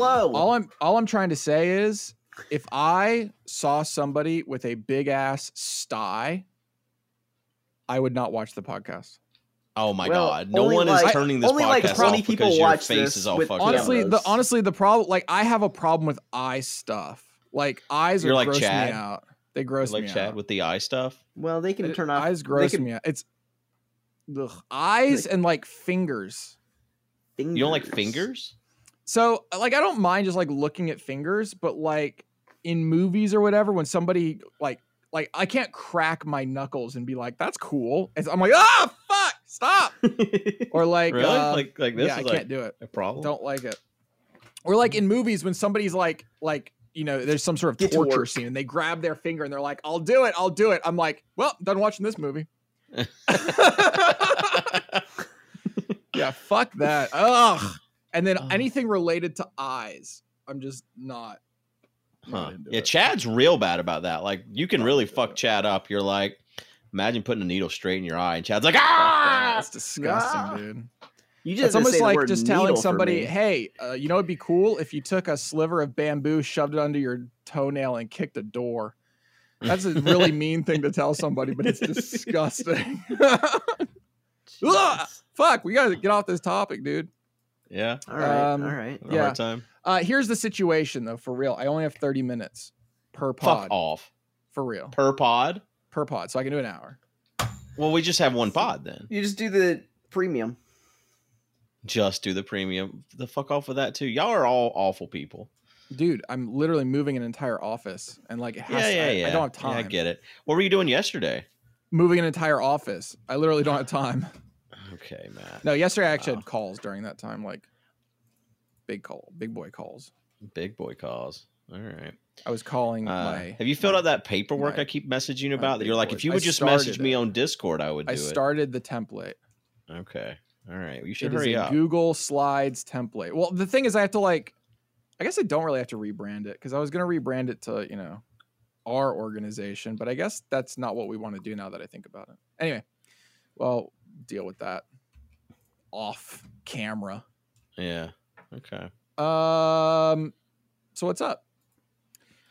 below. All I'm all I'm trying to say is if I saw somebody with a big ass sty, I would not watch the podcast. Oh my Well, god! No one like- is turning this only like podcast 20 off people because your face this is all with fucking. honestly, the honestly the problem like I have a problem with eye stuff. Like eyes You're are like gross Chad? me out. They gross like me Chad out. with the eye stuff. well, they can It- turn off. eyes gross can me out. It's ugh, eyes and like fingers. You don't like fingers. Fingers? So like I don't mind just like looking at fingers, but like in movies or whatever, when somebody like like I can't crack my knuckles and be like, that's cool. It's, I'm like, ah fuck, stop. Or like Really? uh, like like this yeah, I is can't do it. a problem. Don't like it. Or like in movies when somebody's like like you know there's some sort of Get torture work. scene and they grab their finger and they're like, I'll do it, I'll do it. I'm like, well, done watching this movie. yeah, fuck that. Ugh. And then Ugh. anything related to eyes, I'm just not. not Huh. into Yeah, it. Chad's real bad about that. Like you can Not really fuck it. Chad up. You're like, imagine putting a needle straight in your eye, and Chad's like, ah. That's disgusting, Ah. dude. You It's just almost like just telling somebody, "Hey, uh, you know, it'd be cool if you took a sliver of bamboo, shoved it under your toenail, and kicked a door." That's a really mean thing to tell somebody, but it's disgusting. Ugh! Fuck, we gotta get off this topic, dude. Yeah. All right, Um, all right. Yeah. hard time. Uh, here's the situation, though. For real, I only have 30 minutes per pod. Fuck pod. off. For real, Per pod. per pod, so I can do an hour. Well, we just have one pod then. You just do the premium. Just do the premium. The fuck off with that too. Y'all are all awful people. Dude, I'm literally moving an entire office, and like, it has, Yeah, yeah, I, yeah. I don't have time. Yeah, I get it. What were you doing yesterday? Moving an entire office, I literally don't have time. Okay, Matt. No, yesterday I actually Wow. had calls during that time, like big call, big boy calls. Big boy calls. All right. I was calling Uh, my. have you filled out that paperwork my- I keep messaging about? That you're like, boy- if you I would just message started me on Discord, I would do I it. started the template. Okay. All right. Well, you It should is hurry a up. Google Slides template. Well, the thing is, I have to like. I guess I don't really have to rebrand it because I was gonna rebrand it to you know our organization, but I guess that's not what we want to do now that I think about it. Anyway, well, deal with that off camera. Yeah. Okay. Um, so what's up?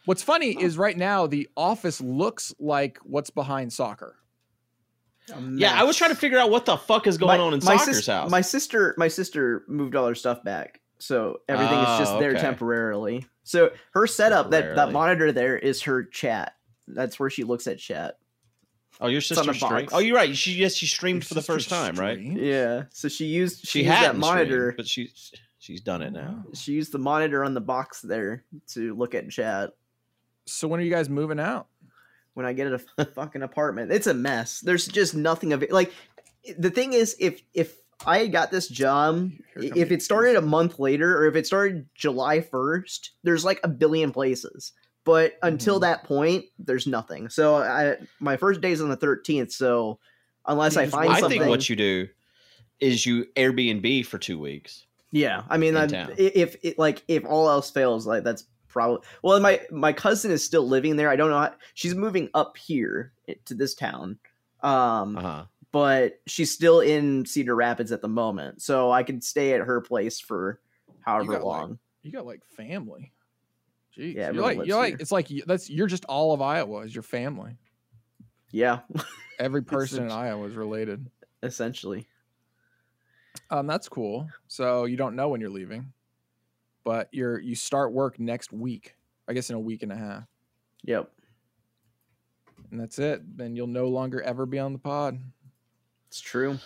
What's funny is right now the office looks like what's behind soccer. Yeah, I was trying to figure out what the fuck is going on in Soccer's sis- house. My sister, my sister moved all her stuff back, so everything is just Oh, there temporarily. So her setup, that that monitor there is her chat. That's where she looks at chat. Oh, your sister the streamed. Oh, you're right. She yes, she Your streamed for the sister first time, right? Yeah. So she used She, she, used had that monitor. but she she's done it now. She used the monitor on the box there to look at chat. So when are you guys moving out? When I get a fucking apartment, it's a mess. There's just nothing of it. Like the thing is, if if I got this job, if it started a month later or if it started July 1st, there's like a billion places. But until Mhm. that point, there's nothing. So I my first day is on the 13th. So unless You I find wait. I something, think what you do is you Airbnb for two weeks. yeah. I mean, in I, if it like if all else fails, like that's probably well. My my cousin is still living there. I don't know. How, she's moving up here to this town. Um, Uh huh. but she's still in Cedar Rapids at the moment, so I could stay at her place for however got, like, long. You got like family. Jeez. Yeah, you're like you're like it's like that's you're just all of Iowa is your family. yeah, Every person in Iowa is related. essentially. Um, that's cool. So you don't know when you're leaving, but you're you start work next week. I guess in a week and a half, Yep, and that's it. Then you'll no longer ever be on the pod. it's true.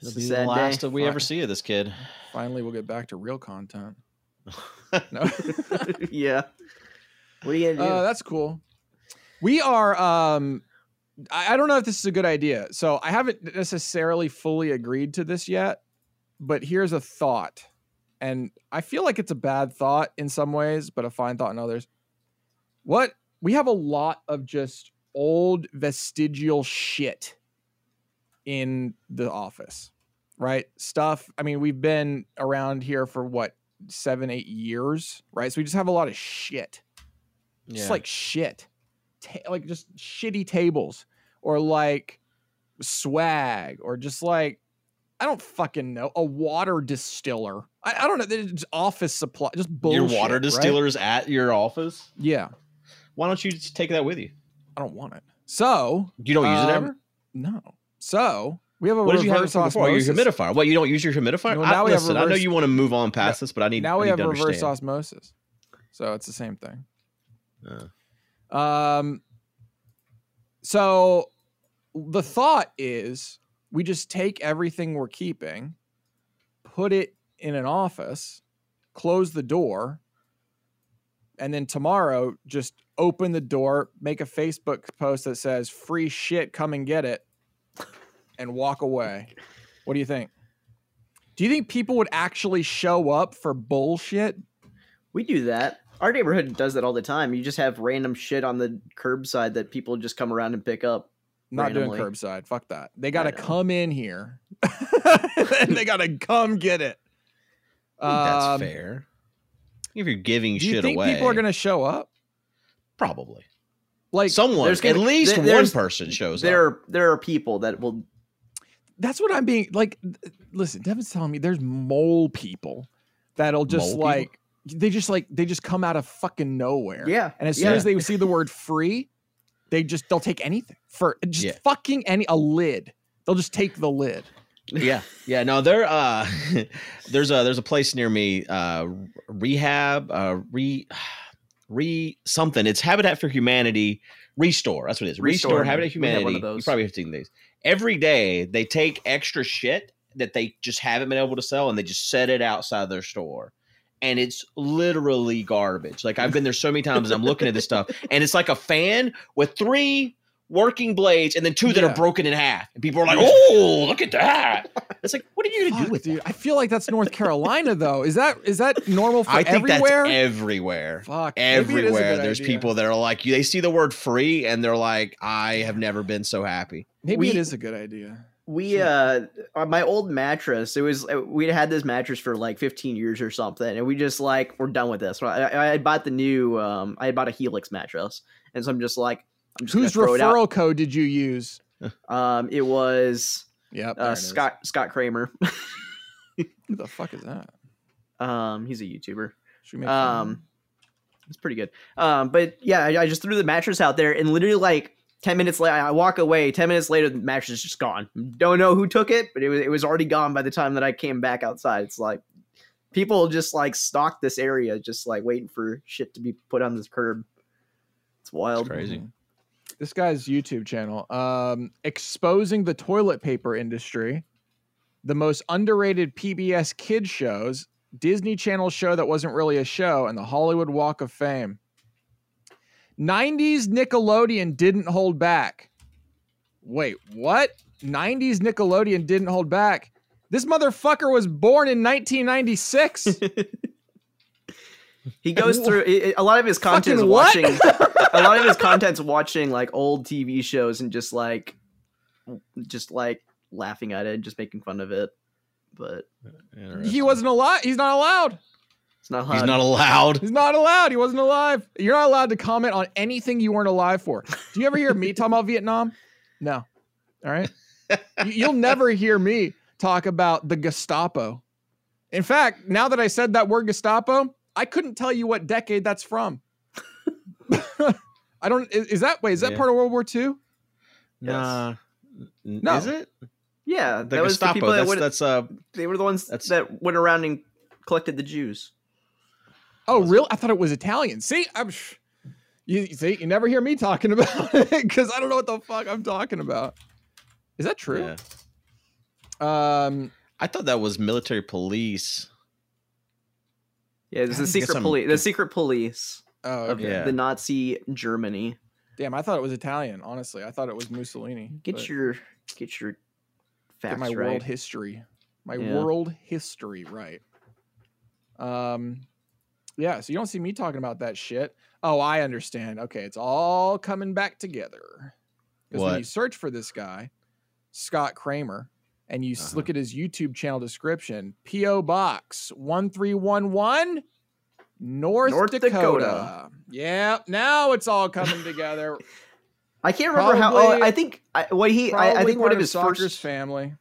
This It's a will be the last day. that we Fi- ever see of this kid. Finally, we'll get back to real content. No. yeah. What are you gonna do? Uh, that's cool. We are. Um, I, I don't know if this is a good idea. So I haven't necessarily fully agreed to this yet, but here's a thought, and I feel like it's a bad thought in some ways, but a fine thought in others. What we have a lot of just old vestigial shit in the office, right? Stuff. I mean, we've been around here for what seven, eight years, right? So we just have a lot of shit just like shit, Ta- like just shitty tables or like swag or just like I don't fucking know. A water distiller. I, I don't know. It's office supply. Just bullshit. your water right? distillers at your office. Yeah, Why don't you just take that with you? I don't want it. So You don't use it um, ever. No. So we have a What did you have reverse for? Your osmosis. humidifier. What you don't use your humidifier? No, I, now we have listen, I know you want to move on past this, but I need now we need have reverse understand. osmosis. So it's the same thing. Uh, Um, so the thought is we just take everything we're keeping, put it in an office, close the door, and then tomorrow just open the door, make a Facebook post that says free shit, come and get it, and walk away. What do you think? Do you think people would actually show up for bullshit? We do that. Our neighborhood does that all the time. You just have random shit on the curbside that people just come around and pick up. Not randomly. doing curbside. Fuck that. They got to come in here and they got to come get it. That's Um, fair. If you're giving Do you shit think away, people are going to show up? probably Like, someone. there's At gonna- least there- one person shows up. There, there are people that will. That's what I'm being like. Listen, Devin's telling me there's mole people that'll just Mole people? like, they just like, they just come out of fucking nowhere. Yeah, And as soon yeah. as they see the word free, they just, they'll take anything for just Yeah. fucking any, a lid. They'll just take the lid. yeah yeah no there uh there's a there's a place near me uh rehab uh re re something it's habitat for humanity restore that's what it is restore, Restore. habitat We have one humanity of you those. probably have seen these every day they take extra shit that they just haven't been able to sell and they just set it outside their store. And it's literally garbage. Like i've been there so many times i'm looking at this stuff and it's like a fan with three working blades and then two that Yeah. are broken in half and people are like oh look at that it's like what are you gonna Fuck, do with dude. that I feel like that's North Carolina though. Is that, is that normal for i think everywhere? that's everywhere Fuck. maybe it is a everywhere there's idea. people that are like they see the word free and they're like i have never been so happy Maybe it We- is a good idea. We Sure. uh on my old mattress, it was uh, we'd had this mattress for like 15 years or something, and we just like we're done with this. I, I, I bought the new um I bought a Helix mattress, and so I'm just like I'm just Whose gonna throw it out. referral code did you use? Um, it was Yep. uh, it is. Scott Scott Kramer. Who the fuck is that? um, he's a YouTuber. Should we make fun of him? Um, it's pretty good. Um, but yeah, I, I just threw the mattress out there, and literally like ten minutes later, I walk away. Ten minutes later, the mattress is just gone. Don't know who took it, but it was it was already gone by the time that I came back outside. It's like people just like stalk this area, just like waiting for shit to be put on this curb. It's wild. crazy. This guy's YouTube channel, um, exposing the toilet paper industry, the most underrated PBS kids shows, Disney Channel show that wasn't really a show, and the Hollywood Walk of Fame. 90s Nickelodeon didn't hold back. Wait, what? 90s Nickelodeon didn't hold back. This motherfucker was born in 1996. He goes through a lot of his content is Fucking watching. a lot of his content's watching like old TV shows and just like, just like laughing at it, just making fun of it. But he wasn't allowed. He's not allowed. it's not. he's not allowed He's not allowed. He wasn't alive. You're not allowed to comment on anything you weren't alive for. Do you ever hear me talk about Vietnam? No. All right. You'll never hear me talk about the Gestapo. In fact, now that I said that word Gestapo, I couldn't tell you what decade that's from. I don't. Is, is that wait? Is that Yeah. part of World War II? nah N- No. is it Yeah, the that was the Gestapo people that that's went. that's uh they were the ones that's- that went around and collected the Jews. Oh, really? I thought it was Italian. See, I'm. sh- You you see, you never hear me talking about it because I don't know what the fuck I'm talking about. Is that true? yeah. Um, i thought that was military police Yeah, it's I the secret police. The secret police oh, of okay. Yeah. the Nazi Germany. Damn, I thought it was Italian. Honestly, I thought it was Mussolini. Get your get your facts get my right. world history, my Yeah. world history right. Um, yeah. So you don't see me talking about that shit. Oh, I understand. Okay, it's all coming back together. Because when What? you search for this guy, Scott Kramer, and you Uh-huh. look at his YouTube channel description, PO Box one three one one. North, North Dakota. Dakota. Yeah, now it's all coming together. I can't remember how. Oh, I think I, what he. I, I Probably think one of his Soccer's first. family.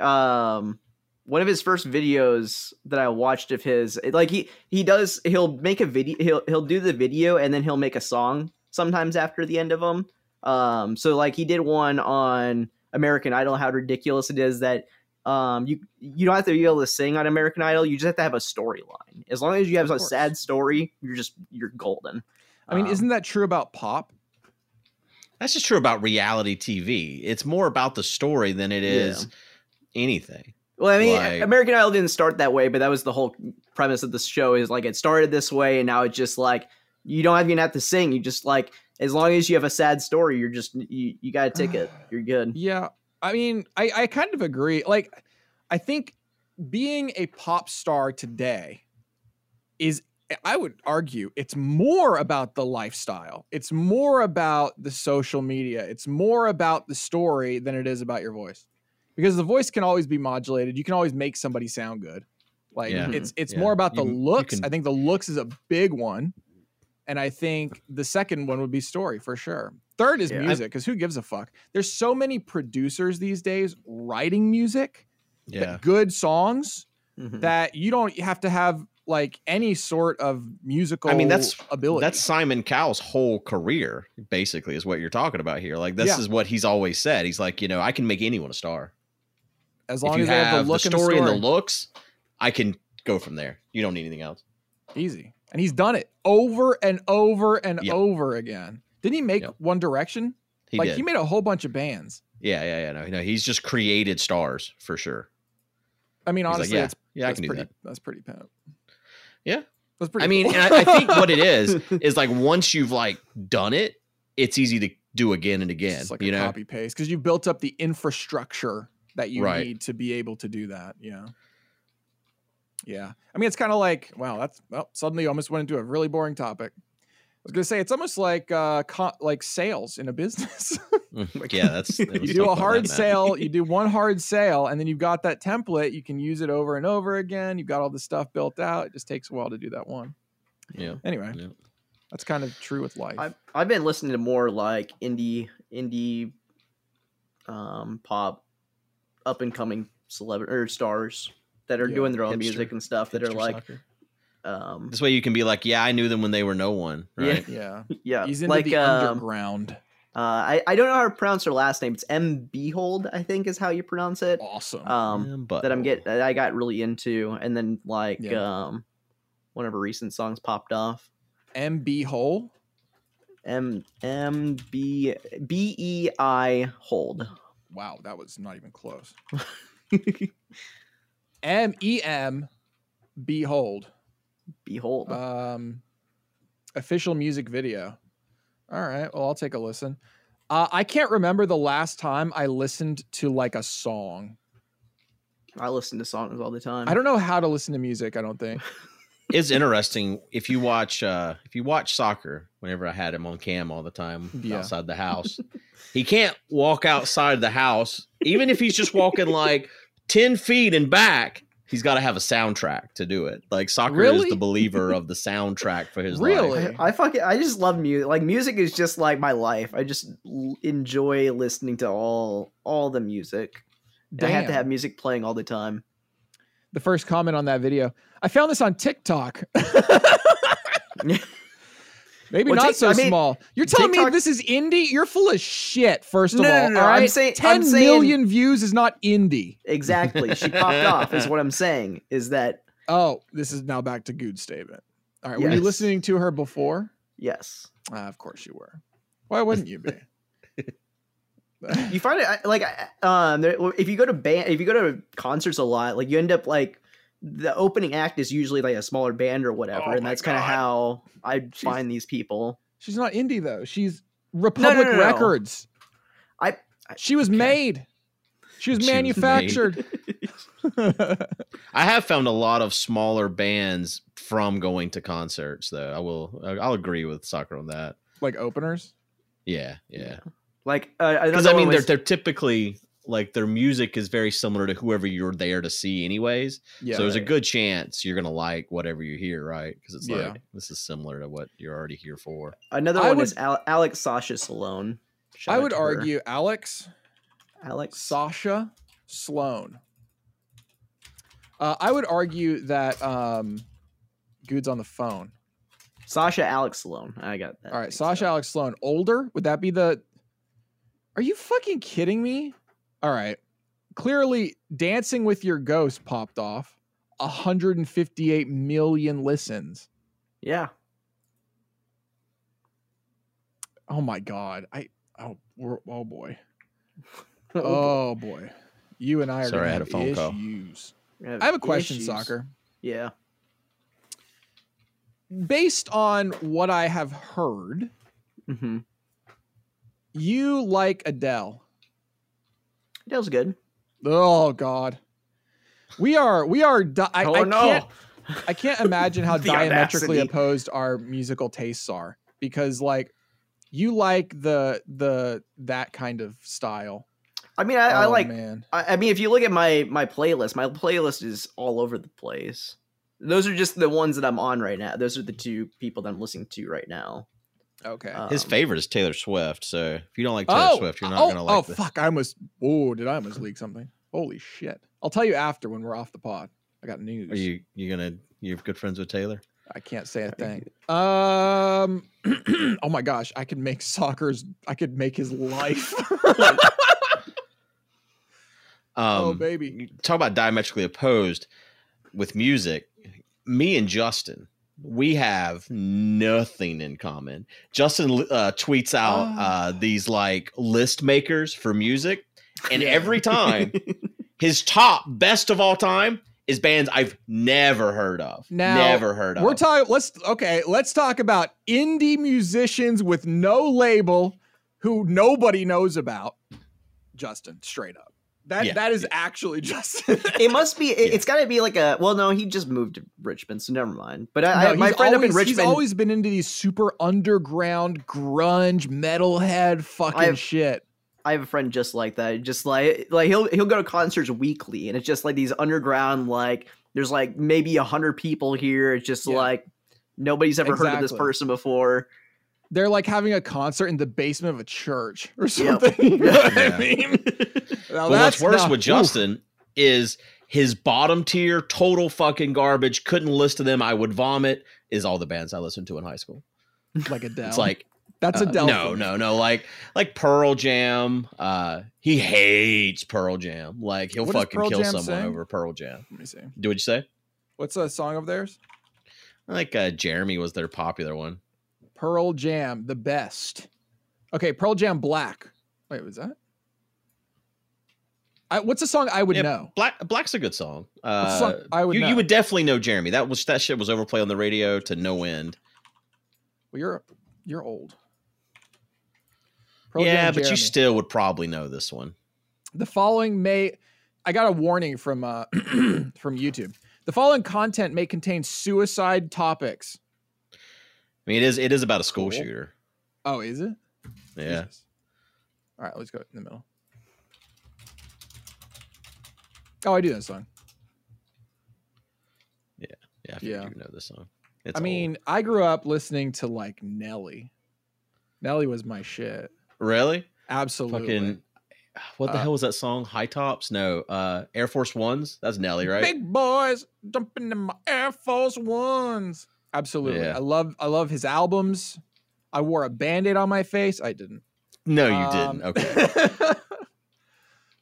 um one of his first videos that I watched of his like he he does he'll make a video he'll he'll do the video and then he'll make a song sometimes after the end of them. Um so like he did one on American Idol how ridiculous it is that um you you don't have to be able to sing on American Idol you just have to have a storyline. As long as you have a sad story you're just you're golden. I mean, Um, isn't that true about pop? That's just true about reality TV. It's more about the story than it is anything. Well, I mean, Like- American Idol didn't start that way, but that was the whole premise of the show. Is like it started this way, and now it's just like you don't even have to sing. You just like as long as you have a sad story, you're just you you got a ticket. You're good. Yeah. I mean, I, I kind of agree. Like, I think being a pop star today is, I would argue, it's more about the lifestyle. It's more about the social media. It's more about the story than it is about your voice. Because the voice can always be modulated. You can always make somebody sound good. Like Yeah. it's it's Yeah. more about the You- you looks. can- I think the looks is a big one. And I think the second one would be story for sure. Third is Yeah, music, because who gives a fuck? There's so many producers these days writing music, Yeah. good songs Mhm. that you don't have to have like any sort of musical I mean, that's- ability. That's Simon Cowell's whole career, basically, is what you're talking about here. Like this Yeah. is what he's always said. He's like, you know, I can make anyone a star. as If long you as they have have the look the and the story story. and the looks, I can go from there. You don't need anything else. Easy. And he's done it over and over and Yep. over again. Didn't he make Yep. One Direction? He like did. he made a whole bunch of bands. yeah, yeah, yeah. No, no, he's just created stars for sure. I mean, He's like, honestly, yeah, it's, yeah, I that's can do pretty. that. That's pretty pimp. Yeah. That's pretty. I mean, cool. I, I think what it is is like once you've like done it, it's easy to do again and again. like you a know, copy paste because you've built up the infrastructure that you Right. need to be able to do that. Yeah. Yeah. I mean, it's kind of like, wow, that's well, suddenly almost went into a really boring topic. I was gonna say it's almost like uh co- like sales in a business. like, yeah, that's you do a hard sale, you do one hard sale, and then you've got that template. You can use it over and over again. You've got all the stuff built out. It just takes a while to do that one. Yeah, Anyway, Yeah. that's kind of true with life. I've I've been listening to more like indie indie um pop up and coming celebrity or stars that are Yeah, doing their own hipster- music and stuff that are like soccer. um this way you can be like, yeah, I knew them when they were no one, right? yeah, yeah he's into like the um, underground. uh I, I don't know how to pronounce her last name it's Em Beihold I think is how you pronounce it Awesome. um Yeah, but that I'm get that I got really into and then like Yeah. um one of her recent songs popped off MB Hole. M M B B E I hold Wow, that was not even close. M E Em Beihold. Behold Um official music video. All right, well I'll take a listen. Uh, I can't remember the last time I listened to like a song. I listen to songs all the time I don't know how to listen to music, I don't think. it's interesting if you watch uh if you watch soccer whenever i had him on cam all the time Yeah. outside the house he can't walk outside the house even if he's just walking like 10 feet and back he's got to have a soundtrack to do it like soccer is the believer of the soundtrack for his Really? life I, I fucking I just love music. Like music is just like my life. I just l- enjoy listening to all all the music. I have to have music playing all the time. the first comment on that video. I found this on TikTok. Maybe Well, not Tik- so I mean, small. You're telling me this is indie? You're full of shit. First of No, all, no, no, all I'm saying- Ten I'm saying- million views is not indie. Exactly. She popped off is what I'm saying. Is that Oh, this is now back to Good statement. All right, were you listening to her before? yes. Ah, of course you were. Why wouldn't you be? You find it like um there, if you go to band if you go to concerts a lot like you end up like the opening act is usually like a smaller band or whatever Oh and that's kind of how I find these people. She's not indie though. She's Republic no, no. Records. I- I- she was made. She was She was manufactured. i have found a lot of smaller bands from going to concerts though i will i'll agree with soccer on that like openers. yeah yeah Like uh, because another I one mean they're they're typically like their music is very similar to whoever you're there to see, anyways. Yeah. so there's a good chance you're gonna like whatever you hear, right? Because it's Yeah. like this is similar to what you're already here for. Another I one would- is Al- Alex Sasha Salone. Shout I would to her. argue Alex, Alex. Sasha, Sloan. Uh, I would argue that um, Good's on the phone. Sasha Alex Sloan. I got that. All right, Sasha up. Alex Sloan, older. Would that be the? Are you fucking kidding me? All right, clearly, Dancing with Your Ghost popped off. 158 million listens. Yeah. Oh my god! I oh we're, oh boy oh boy, you and I are Sorry, gonna I had have a phone call. issues. We I have a question, issues. soccer. Yeah. Based on what I have heard, Mm-hmm. you like Adele. That was good. Oh God, we are we are. Di- I, oh I no. can't I can't imagine how diametrically audacity. opposed our musical tastes are because like you like the the that kind of style. I mean, I, I Oh, like. man. I, I mean, if you look at my my playlist, my playlist is all over the place. Those are just the ones that I'm on right now. Those are the two people that I'm listening to right now. Okay. His Um, favorite is Taylor Swift. So if you don't like Taylor oh, Swift, you're not oh, gonna like. oh the- fuck! I almost. Oh, did I almost leak something? Holy shit! I'll tell you after when we're off the pod. I got news. Are you you gonna you're good friends with Taylor? I can't say a thing. Um. oh my gosh! I could make soccer's. I could make his life. Um, oh baby. talk about diametrically opposed with music. Me and Justin, we have nothing in common. Justin uh, tweets out Oh. uh, these like list makers for music, and every time his top best of all time is bands I've never heard of. Now, never heard of. We're talking. Let's okay. Let's talk about indie musicians with no label who nobody knows about. Justin, straight up. That Yeah, that is yeah. actually Justin. it must be. It, Yeah. It's got to be like a. Well, no, he just moved to Richmond, so never mind. But I, No, I my he's friend up in always- He's always been into these super underground grunge metalhead fucking I've- shit. I have a friend just like that. Just like like he'll he'll go to concerts weekly, and it's just like these underground like there's like maybe a hundred people here. It's just Yeah. like nobody's ever heard of this person before. They're like having a concert in the basement of a church or Yep. something. You know what I mean? Now well, what's that's worse not- with oof. Justin is his bottom tier, total fucking garbage. Couldn't list to them. I would vomit. Is all the bands I listened to in high school. like Adele. It's like that's Uh, Adele. no, no, no. Like like Pearl Jam. Uh, he hates Pearl Jam. Like he'll What fucking kill Jam someone sing? over Pearl Jam. Let me see. Do what you say? What's a song of theirs? I think uh, Jeremy was their popular one. Pearl Jam, the best. Okay, Pearl Jam Black. Wait, was that? I, what's a song I would Yeah, know? Black Black's a good song. Uh, song I would you, know? you would definitely know Jeremy. That was that shit was overplayed on the radio to no end. Well, you're you're old. Pearl yeah, Jam but you still would probably know this one. the following may I got a warning from uh from YouTube. The following content may contain suicide topics. I mean, it is it is about a school Cool. shooter. Oh, is it? Yeah. Jesus. All right, let's go in the middle. Oh, I do that song. Yeah, yeah, I Yeah. you know this song. It's I mean, I grew up listening to like Nelly. Nelly was my shit. really? Absolutely. Fucking what the Uh, hell was that song? High Tops? No, uh Air Force Ones. That's Nelly, right? Big boys jumping in my Air Force Ones. Absolutely. Yeah. I love I love his albums. I wore a band-aid on my face. I didn't. no, you Um, didn't. Okay.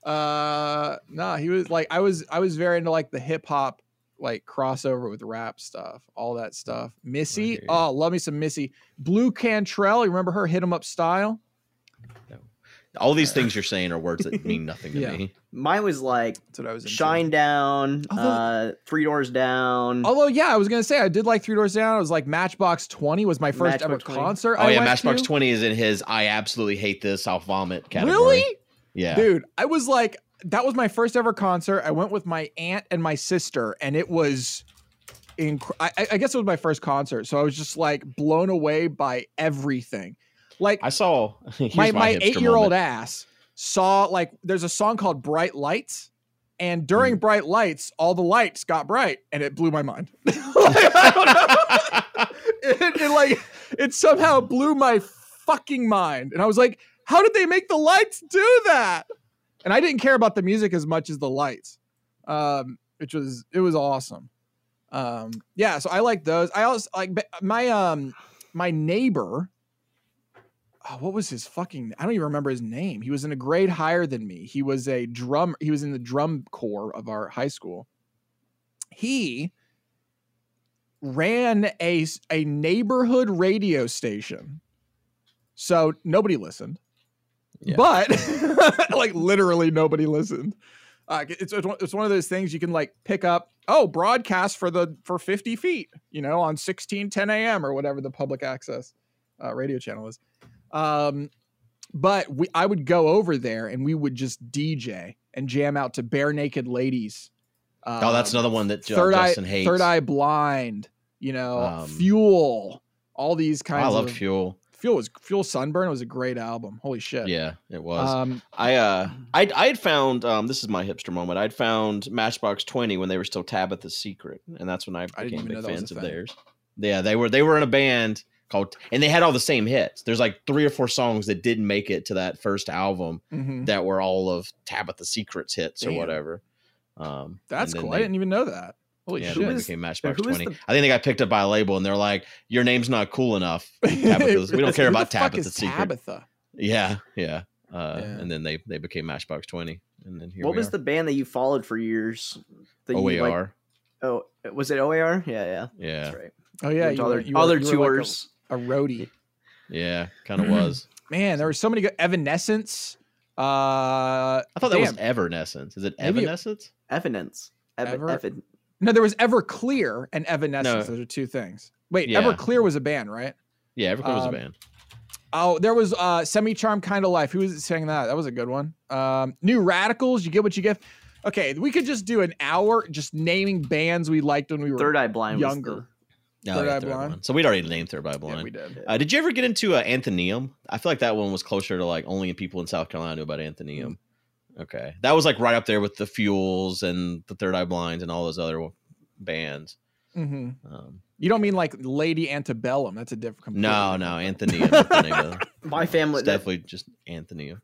uh nah, he was like I was I was very into like the hip hop like crossover with rap stuff, all that stuff. Missy, oh, love me some Missy. Blu Cantrell, you remember her hit 'em up style? All these things you're saying are words that mean nothing to Yeah. me. Mine was like That's what I was into. Shinedown, Although- uh, Three Doors Down. Although, yeah, I was gonna say I did like Three Doors Down. It was like Matchbox Twenty was my first ever 20. concert. Oh I yeah, went Matchbox to. Twenty is in his I absolutely hate this, I'll vomit category. Really, Yeah. dude? I was like, that was my first ever concert. I went with my aunt and my sister, and it was. Inc- I, I- I guess it was my first concert, so I was just like blown away by everything. Like I saw here's my my eight year old ass saw like there's a song called Bright Lights, and during Mm. Bright Lights, all the lights got bright, and it blew my mind. Like, I don't know. it, it, like it somehow blew my fucking mind, and I was like, "How did they make the lights do that?" and I didn't care about the music as much as the lights, um, which was it was awesome. Um, yeah, so I like those. I also like my um my neighbor. Oh, what was his fucking? I don't even remember his name. He was in a grade higher than me. He was a drum. He was in the drum corps of our high school. He ran a a neighborhood radio station, so nobody listened. Yeah. But like literally nobody listened. Uh, it's it's one- of those things you can like pick up. Oh, broadcast for the for fifty feet, you know, on sixteen ten a.m. or whatever the public access uh, radio channel is. Um, but we I would go over there and we would just DJ and jam out to Barenaked Ladies. Oh, that's um, another one that third Justin eye, hates. Third Eye Blind, you know, Um, Fuel, all these kinds. I loved of, Fuel. Fuel was Fuel Sunburn was a great album. Holy shit. Yeah, it was. Um, I uh I I had found um this is my hipster moment. I'd found Matchbox Twenty when they were still Tabitha's Secret, and that's when I I became even know big fans of thing. theirs. Yeah, they were they were in a band called, and they had all the same hits. There's like three or four songs that didn't make it to that first album mhm. that were all of Tabitha Secret's hits or whatever. Um, That's cool. they- I didn't even know that. Holy yeah, shit. they became Matchbox who is Twenty. the- I think they got picked up by a label, and they're like, "Your name's not cool enough." Tabitha's- we don't care about fuck Tabitha's is Secret. Tabitha. Yeah, yeah. Uh, Yeah. And then they they became Matchbox Twenty, and then here what we was are. the band that you followed for years? That you, OAR? like- oh, was it OAR? Yeah, yeah. yeah, That's right. Oh yeah, Went to you were, their, you all their you were like a- tours. A, roadie. yeah, kind of was. Man, there were so many good Evanescence. Uh, I thought that was damn. Evanescence. Is it Maybe Evanescence? Evidence. Evan, Ever- Evan. no, there was Everclear and Evanescence. No. Those are two things. Wait, Yeah. Everclear was a band, right? Yeah, Everclear was a Um, band. Oh, there was uh Semi-Charmed Kind of Life. Who was saying that? That was a good one. Um New Radicals, you get what you get. Okay, we could just do an hour just naming bands we liked when we were Third Eye Blind. younger. Was No, Third yeah, Eye Third Blind. Blind. So we'd already named Third Eye Blind. Yeah, we did. uh, did you ever get into uh, Anthonium? I feel like that one was closer to like only people in South Carolina knew about Anthonium. Okay, that was like right up there with the Fuels and the Third Eye Blinds and all those other bands. hmm Um, You don't mean like Lady Antebellum. That's a different company. no, no, different- Anthonium. is the name of it. my family. It's that- definitely just Anthonium.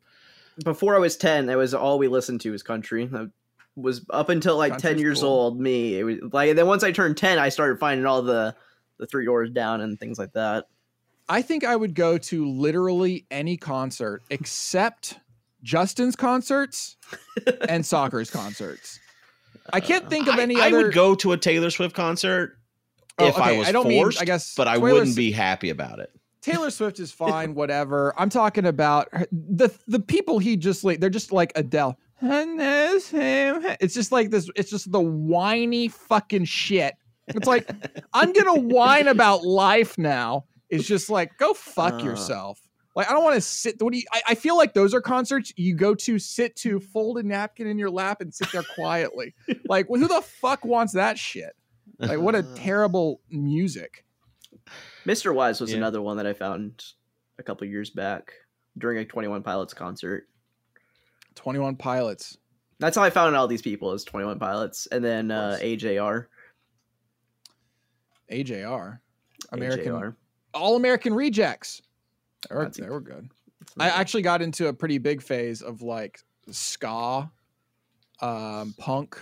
before I was ten, that was all we listened to was country. That was up until like ten years cool. old. Me, it was like then once I turned ten, I started finding all the the three doors down and things like that. I think I would go to literally any concert except Justin's concerts and soccer's concerts. I can't think of any I, other. would go to a Taylor Swift concert Oh, if I was I don't forced, mean. I guess, but I wouldn't S- be happy about it. Taylor Swift is fine, whatever. I'm talking about the the people he just like. They're just like Adele. It's just like this. It's just the whiny fucking shit. It's like I'm gonna whine about life now. It's just like go fuck Uh. yourself. Like I don't want to sit. What do you? I, I feel like those are concerts you go to, sit to, fold a napkin in your lap, and sit there quietly. like who the fuck wants that shit? Like what a terrible music. Mr. Wise was Yeah. another one that I found a couple years back during a Twenty One Pilots concert. Twenty One Pilots. That's how I found all these people is Twenty One Pilots, and then uh. AJR. AJR, American AJR. All American Rejects. They were, they were good. I actually got into a pretty big phase of like ska, um, punk,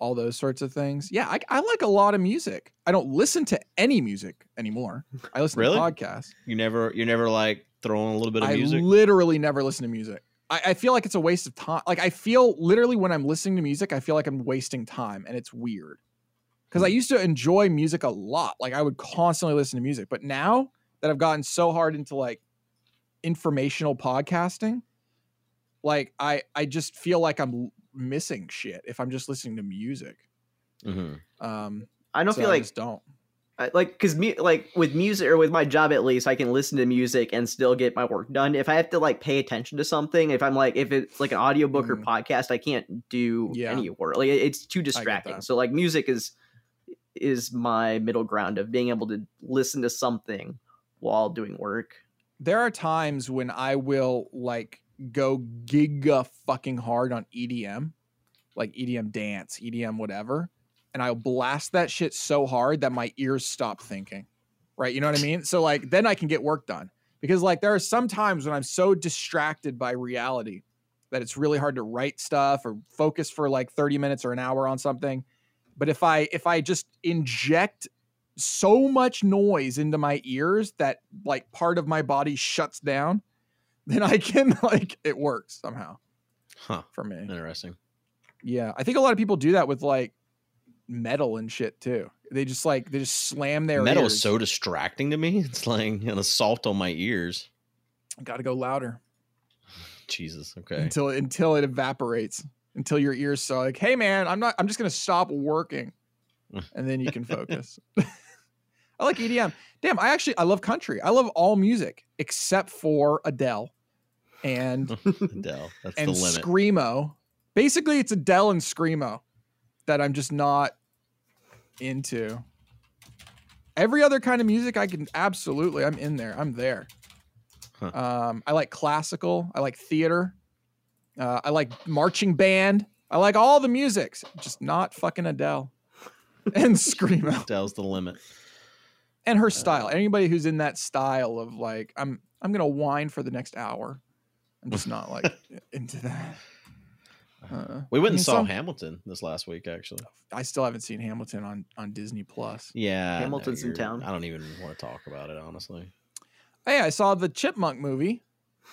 all those sorts of things. Yeah, I, I like a lot of music. I don't listen to any music anymore. I listen Really? to podcasts. You never, you never like throwing a little bit of I music. literally never listen to music. I, I feel like it's a waste of time. Like I feel literally when I'm listening to music, I feel like I'm wasting time, and it's weird. Because I used to enjoy music a lot. Like I would constantly listen to music, but now that I've gotten so hard into like informational podcasting, like I I just feel like I'm missing shit if I'm just listening to music. Mhm. Um, I don't so feel I like just don't. I- like because me like with music or with my job at least i can listen to music and still get my work done if i have to like pay attention to something if i'm like if it's like an audiobook or Mm. podcast i can't do Yeah. any work like it's too distracting so like music is is my middle ground of being able to listen to something while doing work there are times when I will like go giga fucking hard on EDM, like EDM dance, EDM whatever, and I'll blast that shit so hard that my ears stop thinking. Right? You know what I mean? So like then I can get work done. Because like there are some times when I'm so distracted by reality that it's really hard to write stuff or focus for like 30 minutes or an hour on something. But if I if I just inject so much noise into my ears that like part of my body shuts down, then I can like it works somehow Huh. for me. Interesting. Yeah, I think a lot of people do that with like metal and shit too. They just like they just slam their Metal ears. is so distracting to me. It's like an assault on my ears. I Got to go louder Jesus. Okay. until until it evaporates. Until your ears so like, hey man, I'm not. I'm just gonna stop working, and then you can focus. I like EDM. Damn, I actually I love country. I love all music except for Adele and Adele. That's and the limit. screamo. Basically, it's Adele and screamo that I'm just not into. Every other kind of music, I can absolutely. I'm in there. I'm there. Huh. Um, I like classical. I like theater. Uh, I like marching band. I like all the musics, just not fucking Adele and screamo Adele's the limit. and her style. Anybody who's in that style of like, I'm I'm gonna whine for the next hour. I'm just not like into that. Uh, We went I mean, and saw some- Hamilton this last week, actually. I still haven't seen Hamilton on on Disney Plus. Yeah. I know, Hamilton's in town. I don't even want to talk about it, honestly. Hey, I saw the Chipmunk movie.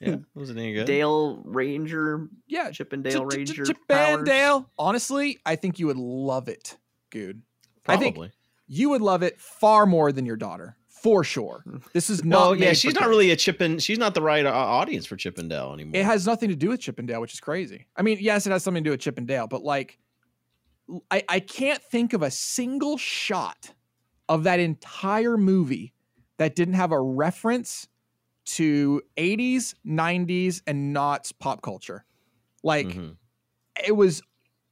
Yeah. Was it any good? Dale Ranger, Yeah, Chip 'n Dale Ch- Ch- Ranger, Ch- powers. Chip 'n Dale. Honestly, I think you would love it, dude. I think- You would love it far more than your daughter, for sure. This is not. Well, yeah, she's not really a Chippen. She's not the right uh, audience for Chip 'n Dale anymore. It has nothing to do with Chip 'n Dale, which is crazy. I mean, yes, it has something to do with Chip 'n Dale, but like, I I can't think of a single shot of that entire movie that didn't have a reference to 80s, 90s, and knots pop culture. Like, Mhm. it was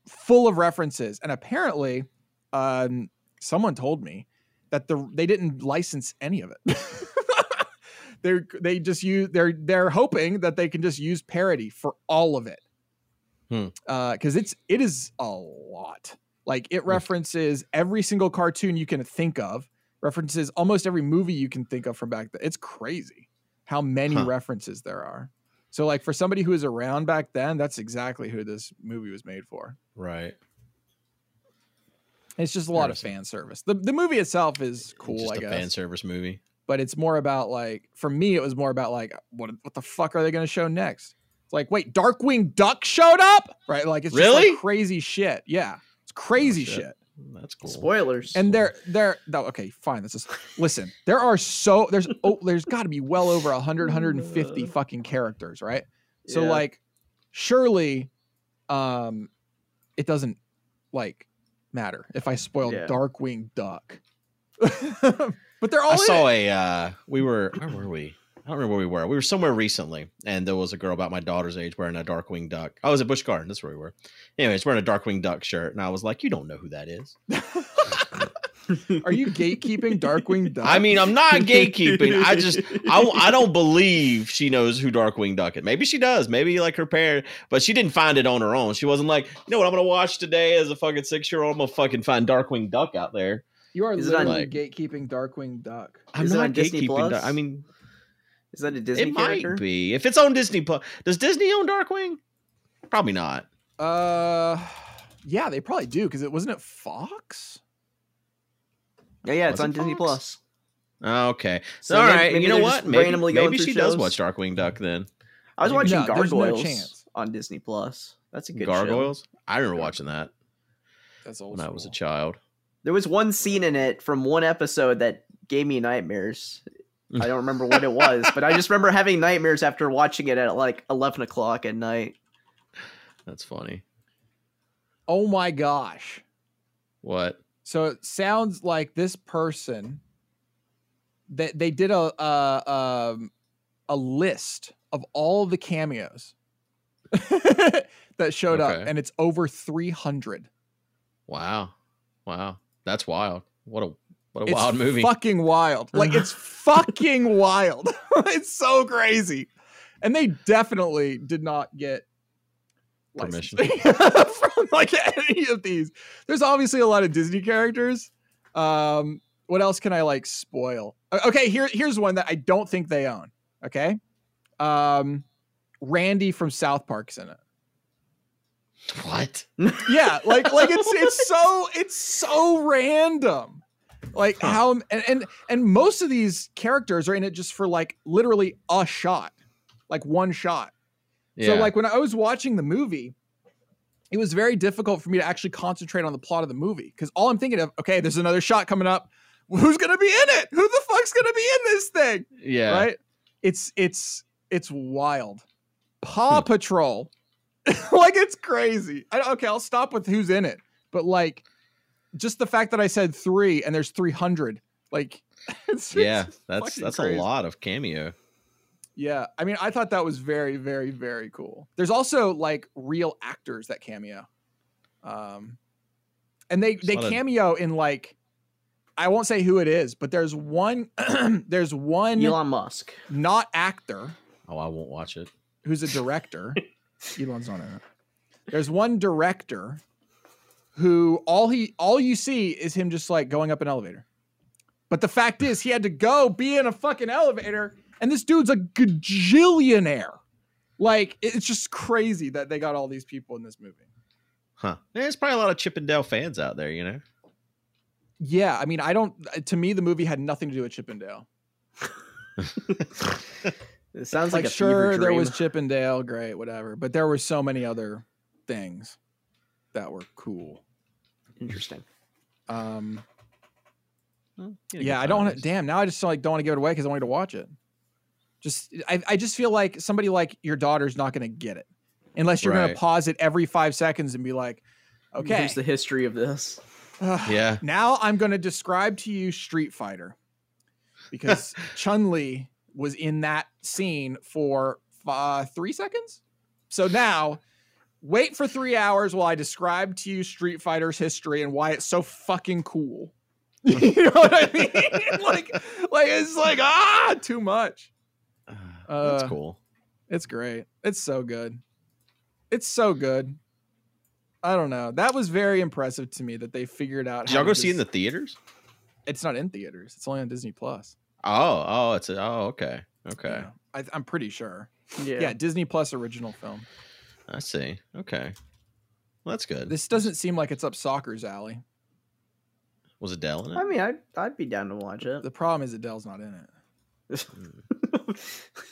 full of references, and apparently, um, someone told me that the they didn't license any of it. they're they just use they're they're hoping that they can just use parody for all of it. Hmm. because it's it is a lot. Like it references every single cartoon you can think of, references almost every movie you can think of from back then. It's crazy how many Huh. references there are. So like for somebody who was around back then, that's exactly who this movie was made for. Right. It's just a lot of fan service. The the movie itself is cool, Just I a guess. fan service movie. but it's more about like for me, it was more about like what what the fuck are they gonna show next? It's like, wait, Darkwing Duck showed up? Right? Like it's just Really? like crazy shit. Yeah. It's crazy oh, shit. shit. That's cool. Spoilers. And they're they're no, okay, fine. This is listen. There are so there's oh there's got to be well over 100 150 fucking characters, right? So Yeah. like surely um it doesn't like matter if I spoil Yeah. Darkwing Duck. but they're all I in saw it. a. Uh, we were. Where were we? I don't remember where we were. We were somewhere recently, and there was a girl about my daughter's age wearing a Darkwing Duck. I was at Busch Garden. That's where we were. Anyways, wearing a Darkwing Duck shirt, and I was like, "You don't know who that is." Are you gatekeeping Darkwing Duck? I mean, I'm not gatekeeping. I just, I, I don't believe she knows who Darkwing Duck is. Maybe she does. Maybe like her parent, but she didn't find it on her own. She wasn't like, you know what, I'm gonna watch today as a fucking six year old. I'm gonna fucking find Darkwing Duck out there. you are Is it on- Like- gatekeeping Darkwing Duck. I'm Is it not on gatekeeping. Plus? Duck. I mean, Is that a Disney it character? might be if it's on Disney Plus. Does Disney own Darkwing? Probably not. Uh yeah, they probably do because it wasn't it Fox? Yeah, yeah, it's Was it on Disney Plus. Okay, So all maybe- right. maybe you know what? Maybe, randomly maybe through she does watch Darkwing Duck then. I was No, watching no Gargoyles chance. on Disney Plus. That's a good show. Gargoyles. I remember watching that That's old. when I was a child. There was one scene in it from one episode that gave me nightmares. I don't remember what it was, but I just remember having nightmares after watching it at like eleven o'clock at night. That's funny. Oh my gosh. What? So it sounds like this person that they did a a um, a list of all the cameos that showed up, and it's over three hundred. Wow. Wow. That's wild. What a what a It's wild movie. fucking wild. Like it's fucking wild. it's so crazy, and they definitely did not get Permission. from like any of these. There's obviously a lot of Disney characters. Um, what else can I like spoil? Okay, here here's one that I don't think they own. Okay, um, Randy from South Park's in it. What? Yeah, like like it's it's so it's so random. Like Huh. how and, and and most of these characters are in it just for like literally a shot. Like one shot. Yeah. So like when I was watching the movie, it was very difficult for me to actually concentrate on the plot of the movie because all I'm thinking of, okay, there's another shot coming up. Who's gonna be in it? Who the fuck's gonna be in this thing? yeah. Right? It's it's it's wild. Paw hmm. Patrol, like it's crazy. I, okay, I'll stop with who's in it, but like just the fact that I said three and there's 300, like it's Yeah, it's that's that's crazy. a lot of cameo. Yeah, I mean, I thought that was very, very, very cool. There's also like real actors that cameo, um, and they they a of- cameo in like I won't say who it is, but there's one there's one Elon Musk. not actor Oh, I won't watch it. who's a director. Elon's not in it. There's one director who all he all you see is him just like going up an elevator. But the fact is, he had to go be in a fucking elevator, and this dude's a gajillionaire. Like it's just crazy that they got all these people in this movie. Huh? There's probably a lot of Chip 'n Dale fans out there, you know. Yeah, I mean, I don't. To me, the movie had nothing to do with Chip 'n Dale. It sounds like like, a sure fever there was Chip 'n Dale, great, whatever. But there were so many other things that were cool. Interesting. Um, Well, yeah, I don't want to. Damn, now I just like don't want to give it away because I want you to watch it. Just, I, I just feel like somebody like your daughter's not going to get it unless you're going to pause it every five seconds and be like, okay, Here's the history of this. ugh, Yeah. now I'm going to describe to you Street Fighter because Chun Li was in that scene for uh, three seconds. So now, wait for three hours while I describe to you Street Fighter's history and why it's so fucking cool. you know what I mean? like, like it's like ah, too much. That's Uh, cool. It's great. It's so good. It's so good. I don't know. That was very impressive to me that they figured out. Did how y'all to go see it in the theaters? It's not in theaters. It's only on Disney Plus. Oh, oh, it's a, oh, okay, okay. Yeah, I, I'm pretty sure. Yeah. Yeah. Disney Plus original film. I see. Okay, well, that's good. This doesn't seem like it's up soccer's alley. Was Adele in it? I mean, I'd, I'd be down to watch it. The problem is Adele's not in it,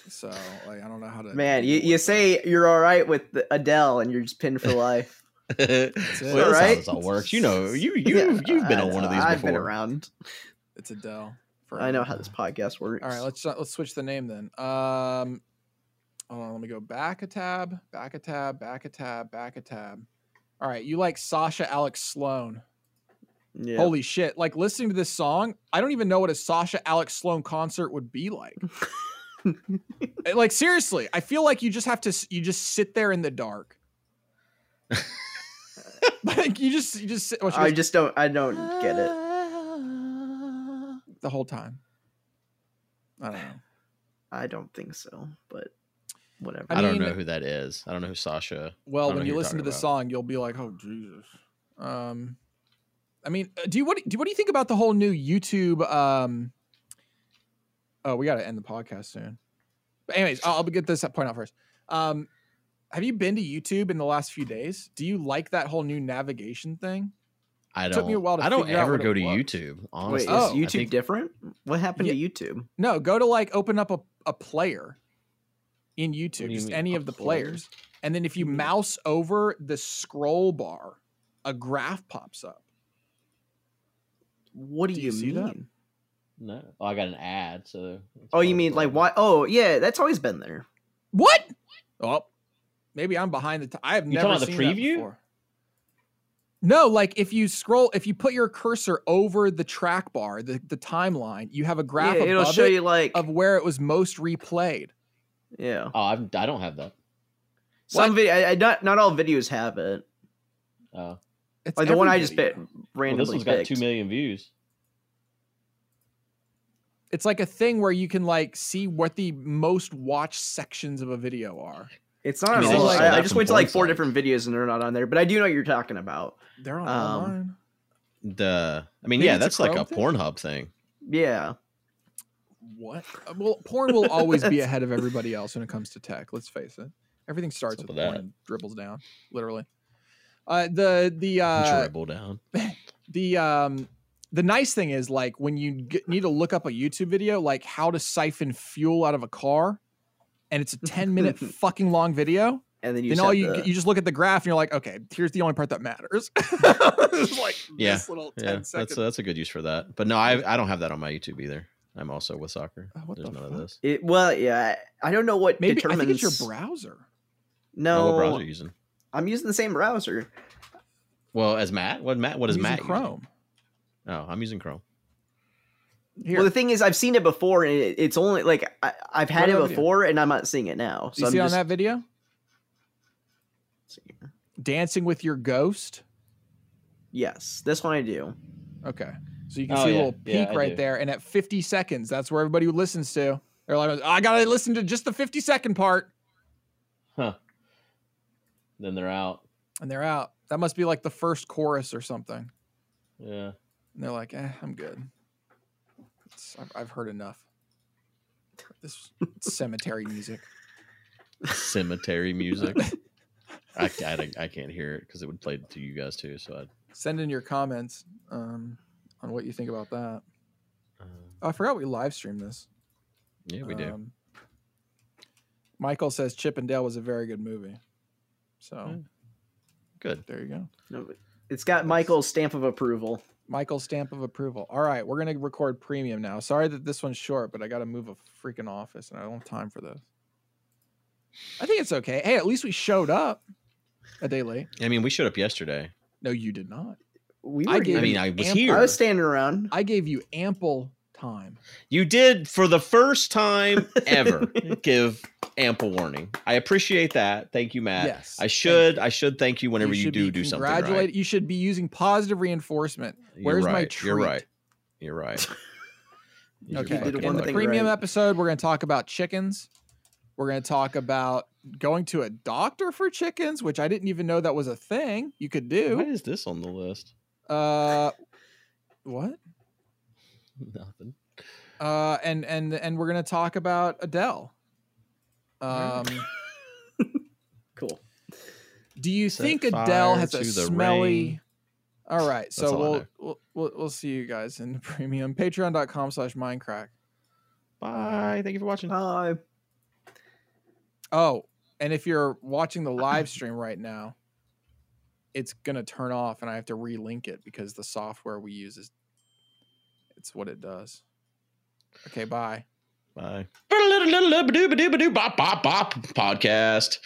so like I don't know how to. Man, you, you say you're all right with the Adele and you're just pinned for life. well, it. that's how Right? this all works. You know, you you Yeah, you've been on I- one of these I've before. been around. It's Adele. I know how this podcast works. All right, let's let's switch the name then. Um, hold on, let me go back a tab, back a tab, back a tab, back a tab. All right, you like Sasha Alex Sloan? Yeah. Holy shit! Like listening to this song, I don't even know what a Sasha Alex Sloan concert would be like. Uh, like seriously, I feel like you just have to you just sit there in the dark. like you just you just sit, I just don't. I don't get it. the whole time. I don't know. I don't think so. But whatever. I I, don't mean- know who that is. I don't know who Sasha. Well, when you listen to the about. song, you'll be like, "Oh Jesus." Um, I mean, uh, do you what do what do you think about the whole new YouTube? Um, oh, we got to end the podcast soon. But anyways, I'll, I'll get this point out first. Um, have you been to YouTube in the last few days? Do you like that whole new navigation thing? I don't. took me a while to I don't ever go to was. YouTube. Wait, Honestly, is Oh, I I YouTube think- different? What happened Yeah. to YouTube? No, go to like open up a, a player in YouTube, you just mean, any oh, of the player? players, and then if you mouse over the scroll bar, a graph pops up. What do, Do you, you see mean? that? No, oh, I got an ad. So. Oh, you probably mean like wrong. why? Oh, yeah, that's always been there. What? Oh, maybe I'm behind the. T- I have You never talking about the seen that preview? before. No, like if you scroll, if you put your cursor over the track bar, the, the timeline, you have a graph yeah, it'll above show it you like of where it was most replayed. Yeah. Oh, I've, I don't have that. Some video, I, I, not not all videos have it. Oh, It's Like the one every I just video. bit well, randomly this one's got two million views. It's like a thing where you can like see what the most watched sections of a video are. It's not I mean, all. just I, I just went to like four sites. different videos and they're not on there. But I do know what you're talking about. They're on Um, online. The, I mean, Maybe yeah, it's a that's like a thing? Pornhub thing. Yeah. What? Uh, Well, porn will always be ahead of everybody else when it comes to tech. Let's face it. Everything starts up with with porn and dribbles down, literally. Uh, the the uh, Dribble down. the um the nice thing is like when you get, need to look up a YouTube video like how to siphon fuel out of a car, and it's a ten minute fucking long video. And then you then all you the- you just look at the graph and you're like, okay, here's the only part that matters. like Yeah, this little ten Yeah, second. that's that's a good use for that. But no, I I don't have that on my YouTube either. I'm also with soccer. Oh, what There's the none of this. It, well, yeah, I don't know what Maybe determines. I think it's your browser. Oh, No, what browser are you using? I'm using the same browser. Well, as Matt, what Matt? What is I'm using Matt? using? Chrome. Oh, I'm using Chrome. Here, Well, the thing is, I've seen it before, and it, it's only like I, I've had Go it the video. before, and I'm not seeing it now. do you I'm see on that video? Dancing with your ghost. Yes, this one I do. Okay. So you can Oh, see a little peak I right do. there. And at 50 seconds, that's where everybody listens to. They're like, I gotta listen to just the 50 second part. Huh. Then they're out. And they're out. That must be like the first chorus or something. Yeah. And they're like, eh, I'm good. It's, I've, I've heard enough. This cemetery music. Cemetery music. I, I, I can't hear it because it would play to you guys too. So I'd. Send in your comments um, on what you think about that. Um, Oh, I forgot we live streamed this. yeah, we do. Um, Michael says Chip and Dale was a very good movie. So Mm. Good. there you go. No, It's got Michael's stamp of approval. Michael's stamp of approval. All right, we're gonna record premium now. Sorry that this one's short, but I got to move a freaking office, and I don't have time for this. I think it's okay. Hey, at least we showed up a day late. I mean, we showed up yesterday. No, you did not. We I gave I mean, I was ample- here. I was standing around. I gave you ample time. You did for the first time ever give ample warning. I appreciate that. Thank you, Matt. Yes, I should. I should thank you whenever you, should do do something congratulate- right. You should be using positive reinforcement. You're Where's my right. You're right. You're right. You're Okay. did one In the thing premium right. episode, we're going to talk about chickens. We're going to talk about going to a doctor for chickens, which I didn't even know that was a thing you could do. Why is this on the list? Uh, what? Nothing. Uh, and and and we're going to talk about Adele. Um, Cool. do you Set think Adele has a smelly? rain. All right, so all we'll, we'll we'll we'll see you guys in the premium. Patreon.com slash Minecraft. Bye. Thank you for watching. Bye. Oh, and if you're watching the live stream right now, it's gonna turn off, and I have to relink it because the software we use is it's what it does. Okay, bye. Bye. Podcast.